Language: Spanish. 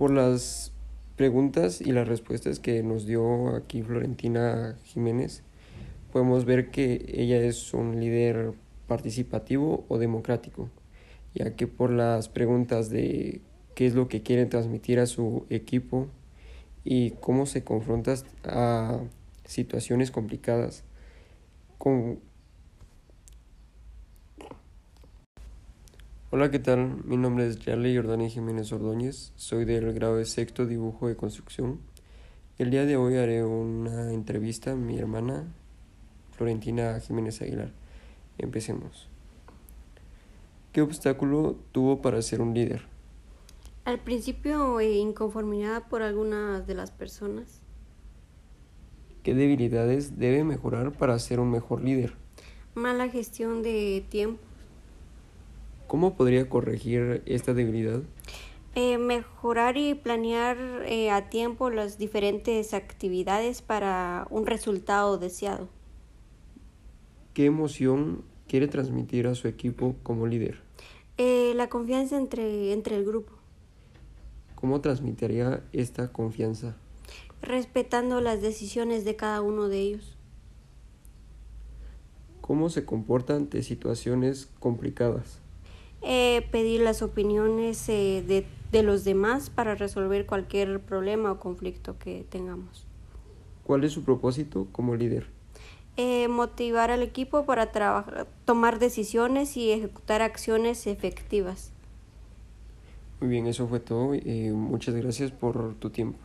Por las preguntas y las respuestas que nos dio aquí Florentina Jiménez, podemos ver que ella es un líder participativo o democrático, ya que por las preguntas de qué es lo que quiere transmitir a su equipo y cómo se confronta a situaciones complicadas con Hola, ¿qué tal? Mi nombre es Yarley Jordani Jiménez Ordóñez, soy del grado de sexto dibujo de construcción. El día de hoy haré una entrevista a mi hermana Florentina Jiménez Aguilar. Empecemos. ¿Qué obstáculo tuvo para ser un líder? Al principio, eh, inconformidad por algunas de las personas. ¿Qué debilidades debe mejorar para ser un mejor líder? Mala gestión de tiempo. ¿Cómo podría corregir esta debilidad? Eh, mejorar y planear eh, a tiempo las diferentes actividades para un resultado deseado. ¿Qué emoción quiere transmitir a su equipo como líder? Eh, la confianza entre, entre el grupo. ¿Cómo transmitiría esta confianza? Respetando las decisiones de cada uno de ellos. ¿Cómo se comporta ante situaciones complicadas? Eh, pedir las opiniones eh, de, de los demás para resolver cualquier problema o conflicto que tengamos. ¿Cuál es su propósito como líder? Eh, motivar al equipo para trabajar, tomar decisiones y ejecutar acciones efectivas. Muy bien, eso fue todo. Eh, muchas gracias por tu tiempo.